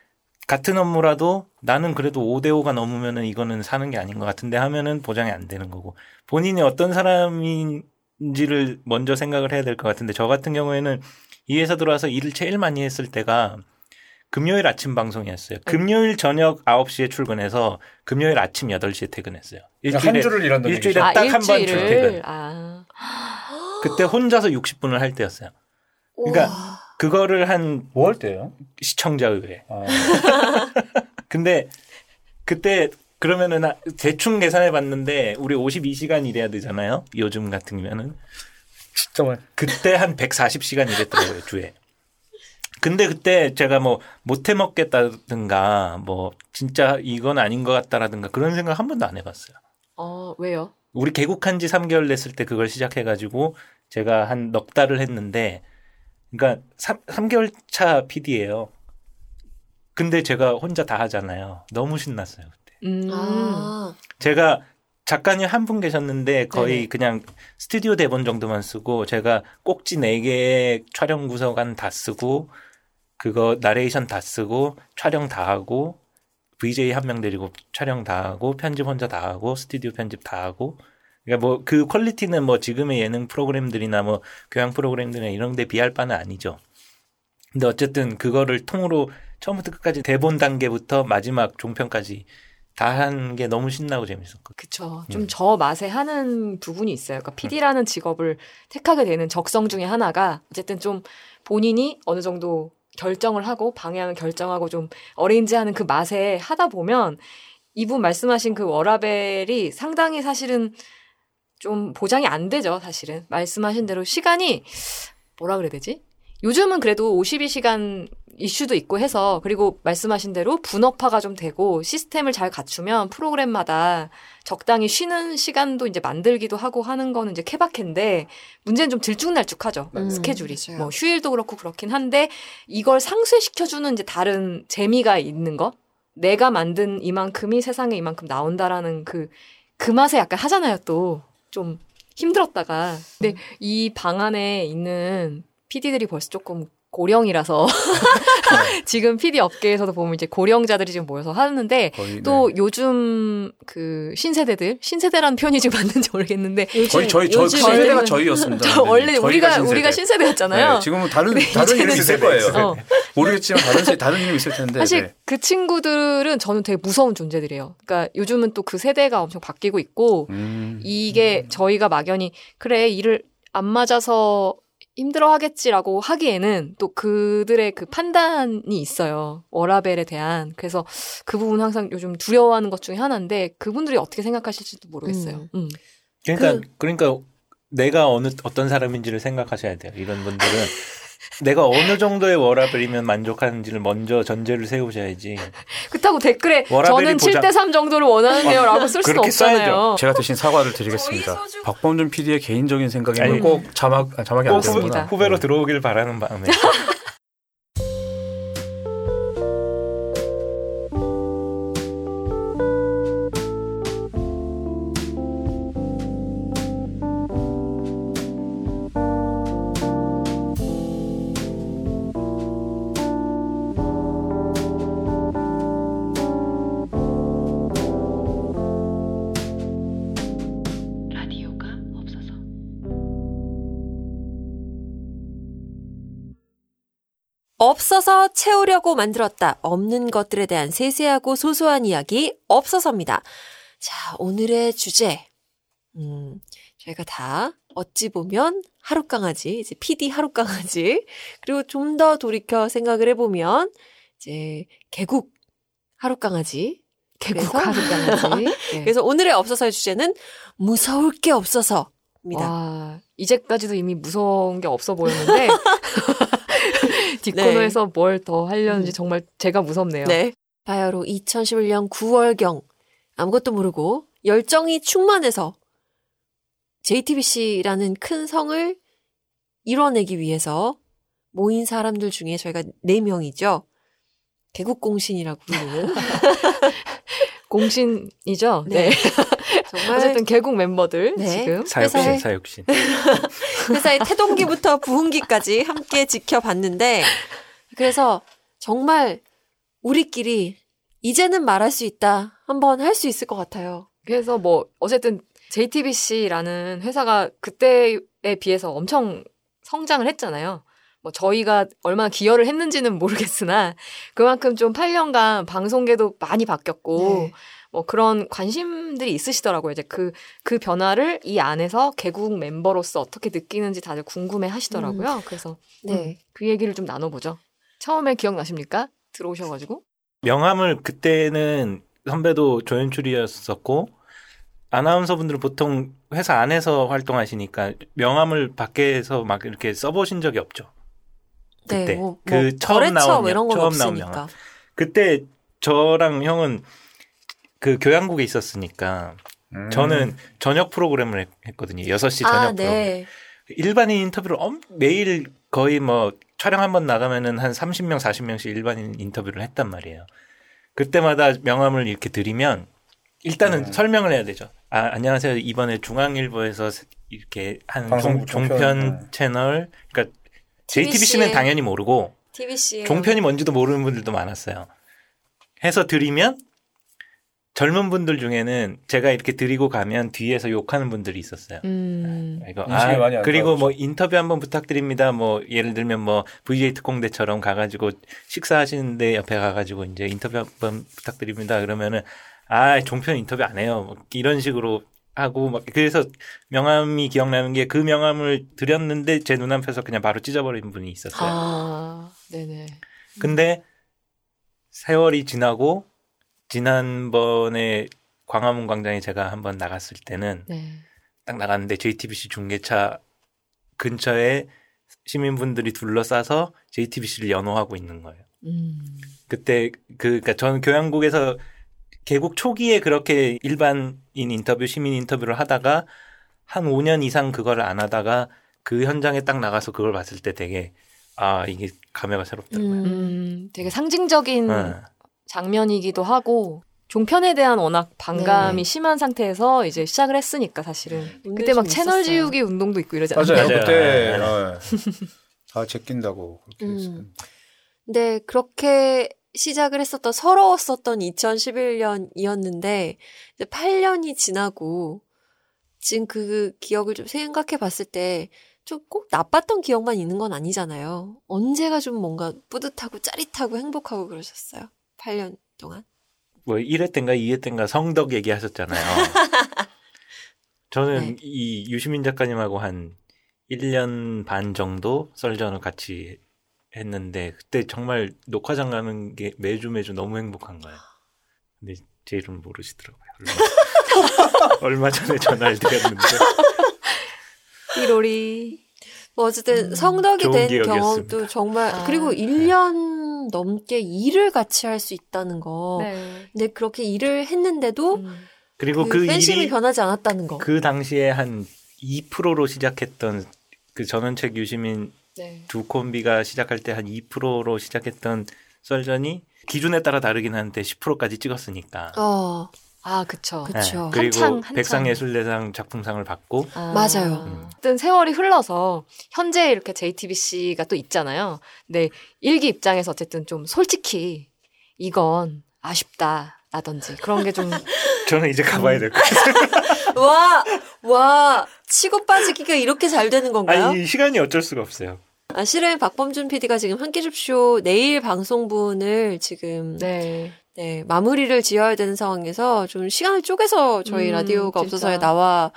같은 업무라도 나는 그래도 5대 5가 넘으면은 이거는 사는 게 아닌 것 같은데 하면은 보장이 안 되는 거고. 본인이 어떤 사람인지를 먼저 생각을 해야 될 것 같은데 저 같은 경우에는 이 회사 들어와서 일을 제일 많이 했을 때가 금요일 아침 방송이었어요. 금요일 저녁 9시에 출근해서 금요일 아침 8시에 퇴근했어요. 그러니까 한 주를 일한다는 일주일에. 아, 딱한 번 출퇴근. 아. 그때 혼자서 60분을 할 때였어요. 그러니까 우와. 그거를 한 뭐 할 때요? 시청자 의회. 아, 근데 그때 그러면은 하- 대충 계산해 봤는데 우리 52시간 일해야 되잖아요. 요즘 같으면은 진짜 많이. 그때 한 140시간 일했더라고요, 주에. 근데 그때 제가 뭐 못해 먹겠다든가 뭐 진짜 이건 아닌 것 같다라든가 그런 생각 한 번도 안 해봤어요. 어, 왜요? 우리 개국한 지 3개월 됐을 때 그걸 시작해가지고 제가 한 넉 달을 했는데 그러니까 3, 3개월 차 PD예요. 근데 제가 혼자 다 하잖아요. 너무 신났어요 그때. 음. 아. 제가 작가님 한 분 계셨는데 거의 네네. 그냥 스튜디오 대본 정도만 쓰고 제가 꼭지 4개의 촬영 구성안 다 쓰고 그거 나레이션 다 쓰고 촬영 다 하고 VJ 한 명 데리고 촬영 다 하고 편집 혼자 다 하고 스튜디오 편집 다 하고 그러니까 뭐 그 퀄리티는 뭐 지금의 예능 프로그램들이나 뭐 교양 프로그램들이나 이런 데 비할 바는 아니죠. 근데 어쨌든 그거를 통으로 처음부터 끝까지 대본 단계부터 마지막 종편까지 다 한 게 너무 신나고 재밌었거든요. 그쵸. 음. 좀저 맛에 하는 부분이 있어요. 그러니까 PD라는 직업을 택하게 되는 적성 중에 하나가 어쨌든 좀 본인이 어느 정도 결정을 하고 방향을 결정하고 좀 어레인지하는 그 맛에 하다 보면 이분 말씀하신 그 워라벨이 상당히 사실은 좀 보장이 안 되죠, 사실은. 말씀하신 대로 시간이 뭐라 그래야 되지? 요즘은 그래도 52시간 이슈도 있고 해서 그리고 말씀하신 대로 분업화가 좀 되고 시스템을 잘 갖추면 프로그램마다 적당히 쉬는 시간도 이제 만들기도 하고 하는 거는 이제 케바케인데 문제는 좀 들쭉날쭉하죠. 음, 스케줄이. 맞아요. 뭐 휴일도 그렇고 그렇긴 한데 이걸 상쇄시켜주는 이제 다른 재미가 있는 거? 내가 만든 이만큼이 세상에 이만큼 나온다라는 그그 맛에 약간 하잖아요 또. 좀 힘들었다가. 근데 이방 안에 있는 PD들이 벌써 조금 고령이라서 지금 PD 업계에서도 보면 이제 고령자들이 지금 모여서 하는데 거의 또 네. 요즘 그 신세대들 신세대라는 표현이 지금 맞는지 모르겠는데 거의 저희 저 요즘 세대가 애들은- 저희였습니다. 저 네, 원래 저희가 우리가 신세대. 우리가 신세대였잖아요. 네, 지금은 다른 다른 이름이 있을 세대. 거예요. 어. 모르겠지만 다른 세, 다른 이름이 있을 텐데. 사실 네. 그 친구들은 저는 되게 무서운 존재들이에요. 그러니까 요즘은 또 그 세대가 엄청 바뀌고 있고 음. 이게 저희가 막연히 그래 일을 안 맞아서 힘들어 하겠지라고 하기에는 또 그들의 그 판단이 있어요. 워라벨에 대한. 그래서 그 부분 항상 요즘 두려워하는 것 중에 하나인데 그분들이 어떻게 생각하실지도 모르겠어요. 음. 그러니까 그 러니까 내가 어느 어떤 사람인지를 생각하셔야 돼요. 이런 분들은 내가 어느 정도의 워라벨이면 만족하는지를 먼저 전제를 세우셔야지. 그렇다고 댓글에 저는 보장- 7대 3 정도를 원하는데요라고 쓸 수는 그렇게 써야죠. 없잖아요. 제가 대신 사과를 드리겠습니다. 박범준 PD의 개인적인 생각이면 아니, 꼭 자막 아, 자막이 안꼭 그렇습니다. 되는구나. 후배로 들어오길 바라는 마음에. 없어서 채우려고 만들었다. 없는 것들에 대한 세세하고 소소한 이야기 없어서입니다. 자, 오늘의 주제. 음, 저희가 다 어찌 보면 하룻강아지, 이제 PD 하룻강아지, 그리고 좀 더 돌이켜 생각을 해보면, 이제 개국 하룻강아지. 개국 그래서- 하룻강아지. 네. 그래서 오늘의 없어서의 주제는 무서울 게 없어서입니다. 와, 이제까지도 이미 무서운 게 없어 보였는데 뒷코너에서 뭘 더 하려는지 음. 정말 제가 무섭네요. 네. 바야로 2011년 9월경 아무것도 모르고 열정이 충만해서 JTBC라는 큰 성을 이뤄내기 위해서 모인 사람들 중에 저희가 네명이죠 개국공신이라고 부르는. 공신이죠. 네. 네. 정말 어쨌든 개국 멤버들 네. 지금 사육신, 사육신. 회사의 태동기부터 부흥기까지 함께 지켜봤는데, 그래서 정말 우리끼리 이제는 말할 수 있다. 한번 할 수 있을 것 같아요. 그래서 뭐 어쨌든 JTBC라는 회사가 그때에 비해서 엄청 성장을 했잖아요. 뭐 저희가 얼마나 기여를 했는지는 모르겠으나 그만큼 좀 8년간 방송계도 많이 바뀌었고 네. 뭐 그런 관심들이 있으시더라고요. 이제 그, 그 변화를 이 안에서 개국 멤버로서 어떻게 느끼는지 다들 궁금해 하시더라고요. 그래서 네. 음, 그 얘기를 좀 나눠보죠. 처음에 기억나십니까? 들어오셔가지고. 명함을 그때는 선배도 조연출이었었고 아나운서분들은 보통 회사 안에서 활동하시니까 명함을 밖에서 막 이렇게 써보신 적이 없죠. 그때 네, 뭐, 그 뭐 처음 나온 뭐 이런 건 처음 나온 없으니까. 명함. 그때 저랑 형은 그 교양국에 있었으니까 음. 저는 저녁 프로그램을 했- 했거든요. 6시 저녁 아, 프로그램. 네. 일반인 인터뷰를 엄- 매일 거의 뭐 촬영 한 번 나가면은 한 30명, 40명씩 일반인 인터뷰를 했단 말이에요. 그때마다 명함을 이렇게 드리면 일단은 음. 설명을 해야 되죠. 아, 안녕하세요. 이번에 중앙일보에서 이렇게 한 종, 종편, 종편 네. 채널, 그러니까 JTBC는 당연히 모르고 TBC 종편이 뭔지도 모르는 분들도 많았어요. 해서 드리면 젊은 분들 중에는 제가 이렇게 드리고 가면 뒤에서 욕하는 분들이 있었어요. 음. 이거 인식이 많이 아안 그리고. 뭐 인터뷰 한번 부탁드립니다. 뭐 예를 들면 뭐 VJ 특공대처럼 가가지고 식사하시는데 옆에 가가지고 이제 인터뷰 한번 부탁드립니다. 그러면은 아 종편 인터뷰 안 해요. 뭐 이런 식으로 하고 막 그래서 명함이 기억나는 게 그 명함을 드렸는데 제 눈앞에서 그냥 바로 찢어버린 분이 있었어요. 아, 네네. 근데 세월이 지나고 지난번에 광화문 광장에 제가 한번 나갔을 때는 네. 딱 나갔는데 JTBC 중계차 근처에 시민분들이 둘러싸서 JTBC를 연호하고 있는 거예요. 음. 그때 그 그러니까 저는 교양국에서 개국 초기에 그렇게 일반인 인터뷰, 시민 인터뷰를 하다가 한 5년 이상 그거를 안 하다가 그 현장에 딱 나가서 그걸 봤을 때 되게 아 이게 감회가 새롭더라고요. 음. 음, 되게 상징적인 어. 장면이기도 하고 종편에 대한 워낙 반감이 네. 심한 상태에서 이제 시작을 했으니까 사실은 운동이 그때 막좀 채널 있었어요. 지우기 운동도 있고 이러지. 않나요? 맞아요. 그때 네. 어, 다 제낀다고 그렇게 음. 했어요. 근데 그렇게 시작을 했었던 서러웠었던 2011년이었는데 이제 8년이 지나고 지금 그 기억을 좀 생각해 봤을 때 좀 꼭 나빴던 기억만 있는 건 아니잖아요. 언제가 좀 뭔가 뿌듯하고 짜릿하고 행복하고 그러셨어요. 8년 동안. 뭐 1회 땐가 2회 땐가 성덕 얘기하셨잖아요. 저는 네. 이 유시민 작가님하고 한 1년 반 정도 썰전을 같이 했는데 그때 정말 녹화장 가는 게 매주 매주 너무 행복한 거예요. 근데 제 이름 모르시더라고요. 얼마, 얼마 전에 전화를 드렸는데 띠로리. 뭐 어쨌든 음, 성덕이 좋은 된. 경험도 정말 아. 그리고 1년 넘게 일을 같이 할 수 있다는 거. 네. 근데 그렇게 일을 했는데도 음. 그리고 그, 그, 팬심이 일이 변하지 않았다는 거. 그 당시에 한 2%로 시작했던 그 전원책 유시민 네. 두 콤비가 시작할 때 한 2%로 시작했던 썰전이 기준에 따라 다르긴 한데 10%까지 찍었으니까. 어, 아, 그쵸. 그- 그쵸. 그리고 한창, 한창. 백상예술대상 작품상을 받고 아. 맞아요. 어쨌든 세월이 흘러서 현재 이렇게 JTBC가 또 있잖아요. 근데 일기 입장에서 어쨌든 좀 솔직히 이건 아쉽다라든지 그런 게 좀 저는 이제 가봐야 될 것 같아요. 와, 와, 치고 빠지기가 이렇게 잘 되는 건가요? 아니 이 시간이 어쩔 수가 없어요. 아, 실은 박범준 PD가 지금 한끼 줍쇼 내일 방송분을 지금 네. 네. 마무리를 지어야 되는 상황에서 좀 시간을 쪼개서 저희 음, 라디오가 진짜. 없어서에 나와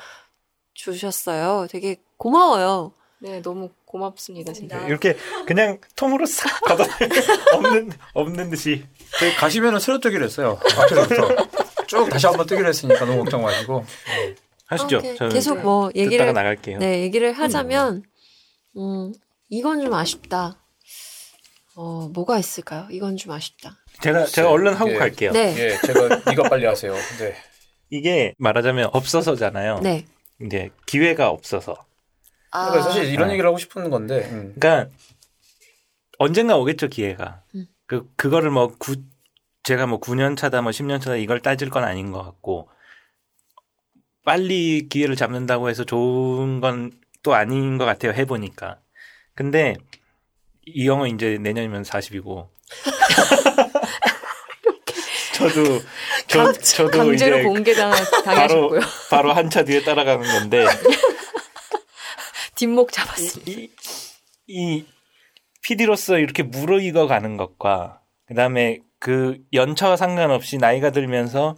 주셨어요. 되게 고마워요. 네, 너무 고맙습니다, 진짜. 이렇게 그냥 통으로 싹 걷어 없는 없는 듯이 저희 가시면은 새로 뜨기로 했어요. 앞에서부터 쭉 다시 한번 뜨기로 했으니까 너무 걱정 마시고. 하시죠. 아, 계속 뭐 듣다가 얘기를 나갈게요. 네, 얘기를 하자면 음, 이건 좀 아쉽다. 어, 뭐가 있을까요? 이건 좀 아쉽다. 제가 제가 얼른 하고 예. 갈게요. 네. 예, 제가 이거 빨리 하세요. 네. 이게 말하자면 없어서잖아요. 네. 이제 기회가 없어서. 아, 그러니까 사실 이런 아. 얘기를 하고 싶은 건데. 음. 그러니까 언젠가 오겠죠 기회가. 음. 그 그거를 뭐 구, 제가 뭐 9년 차다 뭐 10년 차다 이걸 따질 건 아닌 것 같고 빨리 기회를 잡는다고 해서 좋은 건 또 아닌 것 같아요 해보니까. 근데 이 영어 이제 내년이면 40이고. 저도 저, 저도 강제로 이제 공개당 당하셨고요. 바로 한차 뒤에 따라가는 건데 뒷목 잡았습니다. 이, 이 PD로서 이렇게 무르익어 가는 것과 그다음에 그 연차와 상관없이 나이가 들면서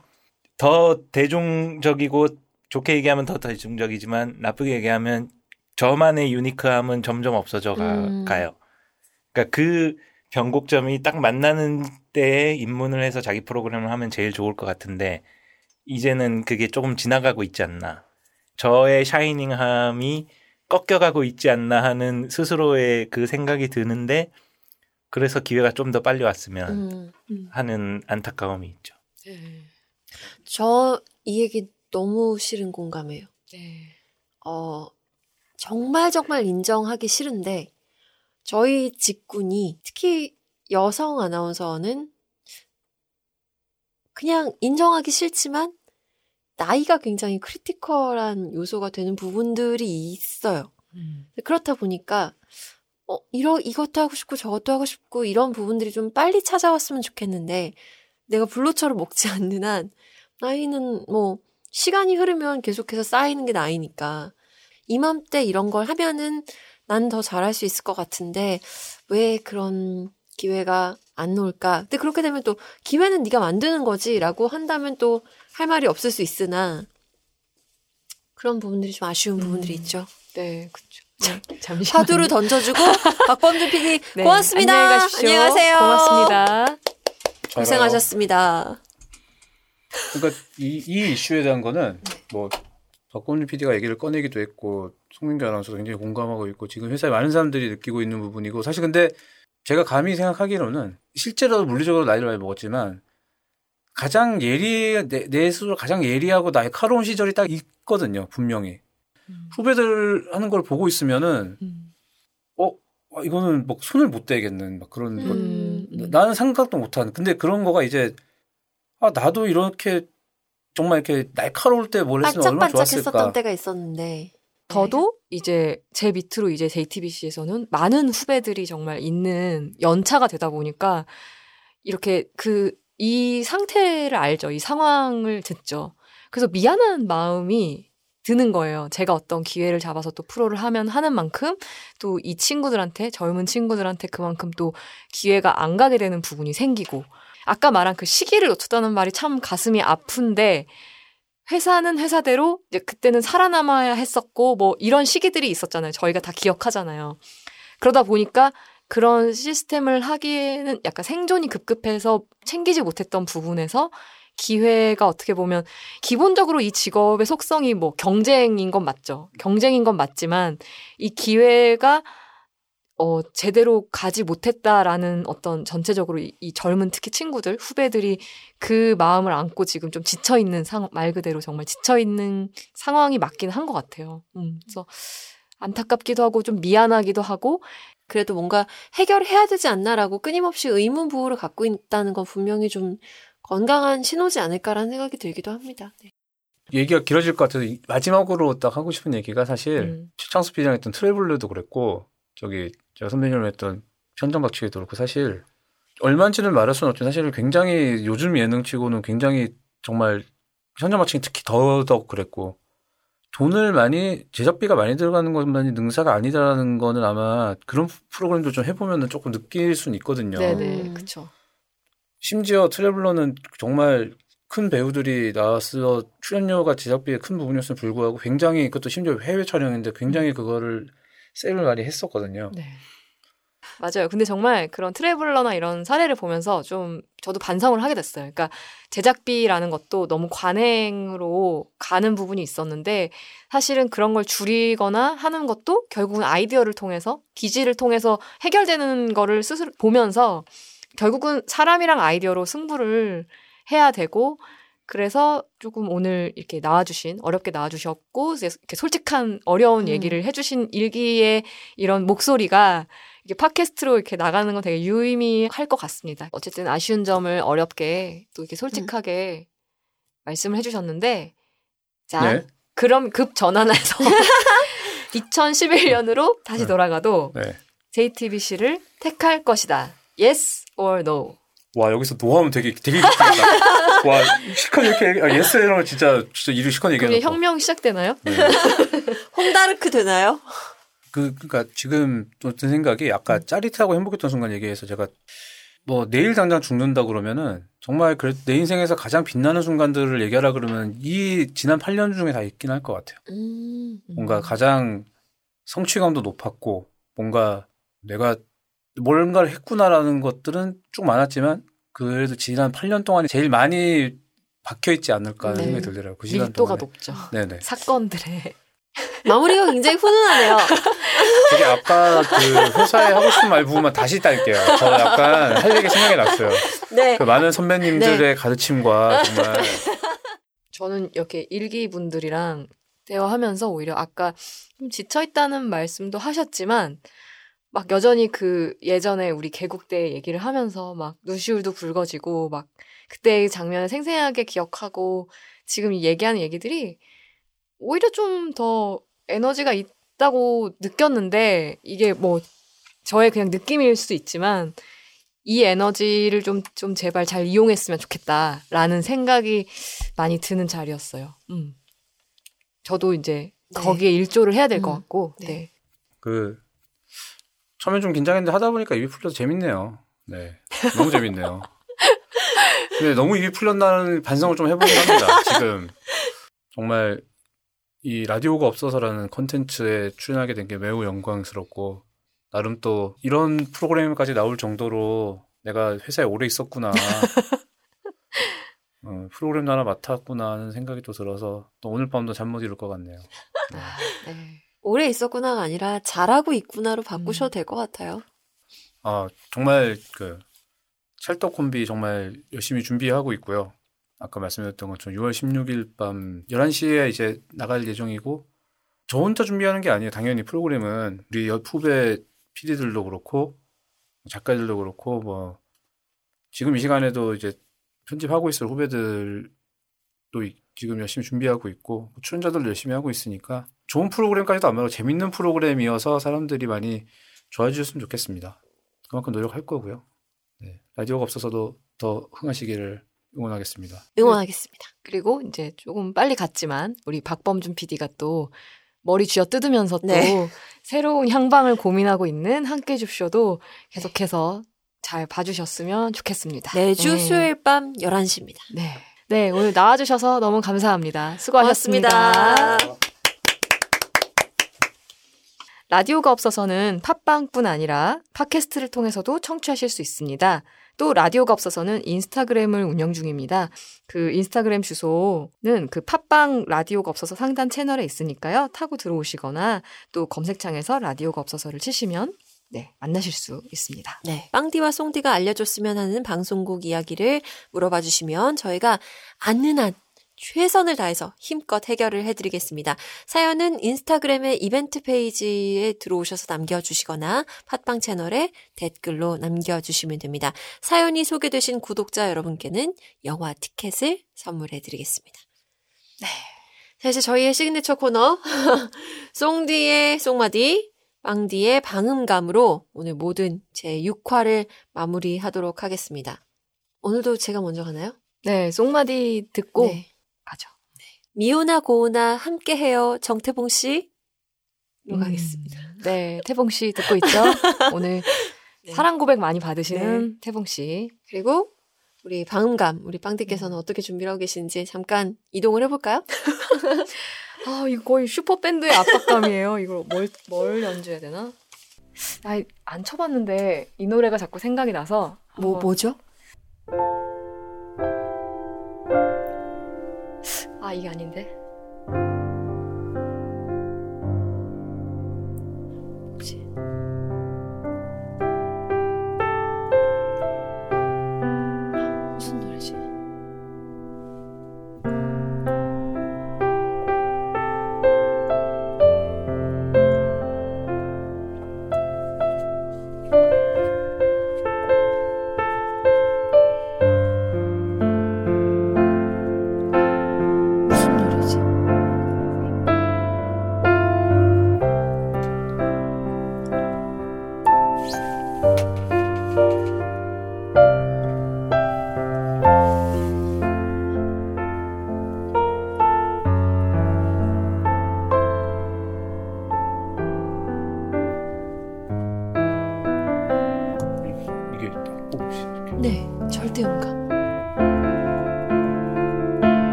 더 대중적이고 좋게 얘기하면 더 대중적이지만 나쁘게 얘기하면 저만의 유니크함은 점점 없어져 가, 음. 가요. 그러니까 그 변곡점이 딱 만나는 때에 입문을 해서 자기 프로그램을 하면 제일 좋을 것 같은데 이제는 그게 조금 지나가고 있지 않나. 저의 샤이닝함이 꺾여가고 있지 않나 하는 스스로의 그 생각이 드는데 그래서 기회가 좀 더 빨리 왔으면 음, 하는 안타까움이 있죠. 네. 저이 얘기 너무 싫은 공감해요. 네. 어, 정말 정말 인정하기 싫은데, 저희 직군이, 특히 여성 아나운서는 그냥 인정하기 싫지만, 나이가 굉장히 크리티컬한 요소가 되는 부분들이 있어요. 음. 그렇다 보니까, 어, 이러, 이것도 하고 싶고 저것도 하고 싶고 이런 부분들이 좀 빨리 찾아왔으면 좋겠는데, 내가 불로처럼 먹지 않는 한, 나이는 뭐, 시간이 흐르면 계속해서 쌓이는 게 나이니까, 이맘때 이런 걸 하면은 난 더 잘할 수 있을 것 같은데, 왜 그런 기회가 안 올까? 근데 그렇게 되면 또, 기회는 네가 만드는 거지, 라고 한다면 또 할 말이 없을 수 있으나, 그런 부분들이 좀 아쉬운 부분들이 있죠. 네, 그렇죠. 잠시만요. 화두를 던져주고 박범준 PD 네, 고맙습니다. 안녕히 가십시오. 안녕하세요. 고맙습니다. 고생하셨습니다. 그러니까 이, 이 이슈에 대한 거는 네. 뭐 박건준 PD가 얘기를 꺼내기도 했고 송민규 아나운서도 굉장히 공감하고 있고 지금 회사에 많은 사람들이 느끼고 있는 부분이고 사실 근데 제가 감히 생각하기로는 실제로 물리적으로 나이를 많이 먹었지만 가장 예리 내, 내 스스로 가장 예리하고 날카로운 시절이 딱 있거든요 분명히 음. 후배들 하는 걸 보고 있으면은 음. 어 와, 이거는 막 손을 못 대겠는 막 그런 것 음, 음. 나는 생각도 못한. 근데 그런 거가 이제 아 나도 이렇게 정말 이렇게 날카로울 때뭘 했으면 얼마나 반짝반짝했었던 좋았을까. 때가 있었는데. 저도 이제 제 밑으로 이제 JTBC에서는 많은 후배들이 정말 있는 연차가 되다 보니까 이렇게 그 이 상태를 알죠. 이 상황을 듣죠. 그래서 미안한 마음이 드는 거예요. 제가 어떤 기회를 잡아서 또 프로를 하면 하는 만큼 또 이 친구들한테 젊은 친구들한테 그만큼 또 기회가 안 가게 되는 부분이 생기고 아까 말한 그 시기를 놓쳤다는 말이 참 가슴이 아픈데 회사는 회사대로 이제 그때는 살아남아야 했었고 뭐 이런 시기들이 있었잖아요. 저희가 다 기억하잖아요. 그러다 보니까 그런 시스템을 하기에는 약간 생존이 급급해서 챙기지 못했던 부분에서 기회가 어떻게 보면 기본적으로 이 직업의 속성이 뭐 경쟁인 건 맞죠. 경쟁인 건 맞지만 이 기회가 어, 제대로 가지 못했다라는 어떤 전체적으로 이, 이 젊은 특히 친구들, 후배들이 그 마음을 안고 지금 좀 지쳐있는 상, 말 그대로 정말 지쳐있는 상황이 맞긴 한 것 같아요. 음, 그래서 안타깝기도 하고 좀 미안하기도 하고 그래도 뭔가 해결해야 되지 않나라고 끊임없이 의문부호를 갖고 있다는 건 분명히 좀 건강한 신호지 않을까라는 생각이 들기도 합니다. 네. 얘기가 길어질 것 같아서 이- 마지막으로 딱 하고 싶은 얘기가 사실 음. 최창수 PD랑 했던 트래블러도 그랬고 저기 제가 선배님을 했던 현장박치기도 그렇고 사실 얼마인지는 말할 수는 없지만 사실 굉장히 요즘 예능치고는 굉장히 정말 현장박치기 특히 더더욱 그랬고 돈을 많이 제작비가 많이 들어가는 것만이 능사가 아니다라는 거는 아마 그런 프로그램도 좀 해보면은 조금 느낄 수는 있거든요. 네네, 음. 그쵸. 심지어 트래블러는 정말 큰 배우들이 나와서 출연료가 제작비의 큰 부분이었음에 불구하고 굉장히 그것도 심지어 해외 촬영인데 굉장히 그거를 세일을 많이 했었거든요. 네. 맞아요. 근데 정말 그런 트래블러나 이런 사례를 보면서 좀 저도 반성을 하게 됐어요. 그러니까 제작비라는 것도 너무 관행으로 가는 부분이 있었는데 사실은 그런 걸 줄이거나 하는 것도 결국은 아이디어를 통해서 기지를 통해서 해결되는 거를 스스로 보면서 결국은 사람이랑 아이디어로 승부를 해야 되고 그래서 조금 오늘 이렇게 나와주신 어렵게 나와주셨고 이렇게 솔직한 어려운 음. 얘기를 해주신 일기의 이런 목소리가 이게 팟캐스트로 이렇게 나가는 건 되게 유의미할 것 같습니다. 어쨌든 아쉬운 점을 어렵게 또 이렇게 솔직하게 말씀을 해주셨는데 자 네. 그럼 급 전환해서 2011년으로 다시 네. 돌아가도 네. JTBC를 택할 것이다. Yes or no. 와 여기서 no하면 되게 되게. 와 실컷 이렇게 아, yes 이런 거 진짜 진짜 이루 실컷 얘기해놓고. 이제 혁명 시작되나요? 네. 홍다르크 되나요? 그 그러니까 지금 또 든 생각이 아까 짜릿하고 행복했던 순간 얘기해서 제가 뭐 내일 당장 죽는다 그러면은 정말 그래 내 인생에서 가장 빛나는 순간들을 얘기하라 그러면 이 지난 8년 중에 다 있긴 할 것 같아요. 음. 뭔가 가장 성취감도 높았고 뭔가 내가 뭔가를 했구나라는 것들은 쭉 많았지만 그래도 지난 8년 동안에 제일 많이 박혀 있지 않을까 하는 네. 생각이 들더라고요. 그 시간 밀도가 동안에. 높죠. 네네. 사건들의 마무리가 굉장히 훈훈하네요. 되게 아까 그 회사에 하고 싶은 말 부분만 다시 딸게요. 저 약간 할 얘기 생각이 났어요. 네. 그 많은 선배님들의 가르침과 정말 저는 이렇게 일기 분들이랑 대화하면서 오히려 아까 좀 지쳐 있다는 말씀도 하셨지만 막 여전히 그 예전에 우리 개국 때 얘기를 하면서 막 누시울도 붉어지고 막 그때의 장면을 생생하게 기억하고 지금 이 얘기하는 얘기들이 오히려 좀 더 에너지가 있다고 느꼈는데 이게 뭐 저의 그냥 느낌일 수도 있지만 이 에너지를 좀, 좀 제발 잘 이용했으면 좋겠다라는 생각이 많이 드는 자리였어요. 음. 저도 이제 네. 거기에 일조를 해야 될것 음. 같고, 네. 네. 그 처음엔 좀 긴장했는데 하다 보니까 입이 풀려서 재밌네요. 네, 너무 재밌네요. 근데 너무 입이 풀렸다는 반성을 좀 해보긴 합니다. 지금 정말 이 라디오가 없어서라는 컨텐츠에 출연하게 된 게 매우 영광스럽고 나름 또 이런 프로그램까지 나올 정도로 내가 회사에 오래 있었구나. 어, 프로그램도 하나 맡았구나 하는 생각이 또 들어서 또 오늘 밤도 잠 못 이룰 것 같네요. 아, 네. 오래 있었구나가 아니라 잘하고 있구나로 바꾸셔도 될 것 같아요. 아, 정말 그 찰떡 콤비 정말 열심히 준비하고 있고요. 아까 말씀드렸던 것처럼 6월 16일 밤 11시에 이제 나갈 예정이고 저 혼자 준비하는 게 아니에요. 당연히 프로그램은 우리 옆 후배 PD들도 그렇고 작가들도 그렇고 뭐 지금 이 시간에도 이제 편집하고 있을 후배들도 이- 지금 열심히 준비하고 있고 출연자들도 열심히 하고 있으니까 좋은 프로그램까지도 안 말고 재밌는 프로그램이어서 사람들이 많이 좋아해 주셨으면 좋겠습니다. 그만큼 노력할 거고요. 네, 라디오가 없어서도 더 흥하시기를 응원하겠습니다. 응원하겠습니다. 그리고 이제 조금 빨리 갔지만 우리 박범준 PD가 또 머리 쥐어 뜯으면서 또 네. 새로운 향방을 고민하고 있는 함께 줍쇼도 계속해서 잘 봐주셨으면 좋겠습니다. 매주 네. 수요일 밤 11시입니다. 네. 네, 오늘 나와주셔서 너무 감사합니다. 수고하셨습니다. 고맙습니다. 라디오가 없어서는 팟빵뿐 아니라 팟캐스트를 통해서도 청취하실 수 있습니다. 또 라디오가 없어서는 인스타그램을 운영 중입니다. 그 인스타그램 주소는 그 팟빵 라디오가 없어서 상단 채널에 있으니까요. 타고 들어오시거나 또 검색창에서 라디오가 없어서를 치시면 네, 만나실 수 있습니다. 네. 빵디와 송디가 알려줬으면 하는 방송국 이야기를 물어봐 주시면 저희가 아는 한 최선을 다해서 힘껏 해결을 해드리겠습니다. 사연은 인스타그램의 이벤트 페이지에 들어오셔서 남겨주시거나 팟빵 채널에 댓글로 남겨주시면 됩니다. 사연이 소개되신 구독자 여러분께는 영화 티켓을 선물해드리겠습니다. 네. 자, 이제 저희의 시그니처 코너, 송디의 송마디, 빵디의 방음감으로 오늘 모든 제 6화를 마무리하도록 하겠습니다. 오늘도 제가 먼저 가나요? 네, 송마디 듣고 네. 미오나 고오나 함께해요. 정태봉 씨. 로 음. 가겠습니다. 네, 태봉 씨 듣고 있죠? 오늘 네. 사랑 고백 많이 받으시는 태봉 씨. 그리고 우리 방음감, 우리 빵디께서는 어떻게 준비를 하고 계신지 잠깐 이동을 해볼까요? 아, 이거 거의 슈퍼밴드의 압박감이에요. 이걸 뭘, 뭘 연주해야 되나? 나 안 쳐봤는데 이 노래가 자꾸 생각이 나서. 뭐, 한번- 뭐죠? 아, 이게 아닌데.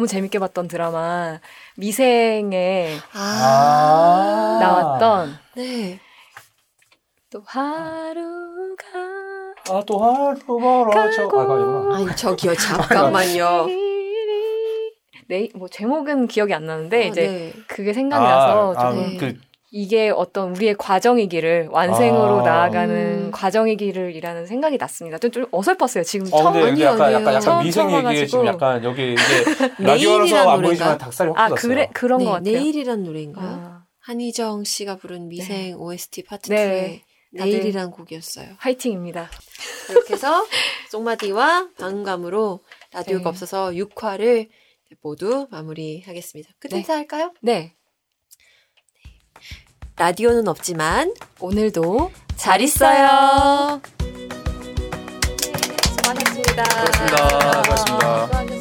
너무 재밌게 봤던 드라마 미생에 아, 나왔던 네. 또 하루가 아또 하루 멀어져 아 아니구나 아니 저기요 잠깐만요. 네, 뭐 제목은 기억이 안 나는데 어, 이제 네. 그게 생각이 나서 아, 좀그 이게 어떤 우리의 과정이기를 완생으로 아. 나아가는 음. 과정이기를이라는 생각이 났습니다. 좀, 좀 어설펐어요. 지금 어 처음 근데, 근데 아니에요, 약간 아니에요. 약간 약간 미생 얘기에 와가지고. 지금 약간 여기 이제 내일이란 라디오라서 안? 보이지만 닭살이 확아 돋았어요. 그래 그런 네, 것 같아요. 내일이란 노래인가요? 아, 한희정 씨가 부른 미생 OST 파트 네. 2의 다들- 내일이란 곡이었어요. 화이팅입니다. 그렇게 해서 송마디와 방감으로 라디오가 네. 없어서 6화를 모두 마무리하겠습니다. 끝 네. 인사할까요? 네 라디오는 없지만 오늘도 잘 있어요. 수고하셨습니다. 고맙습니다. 고맙습니다. 수고하셨습니다.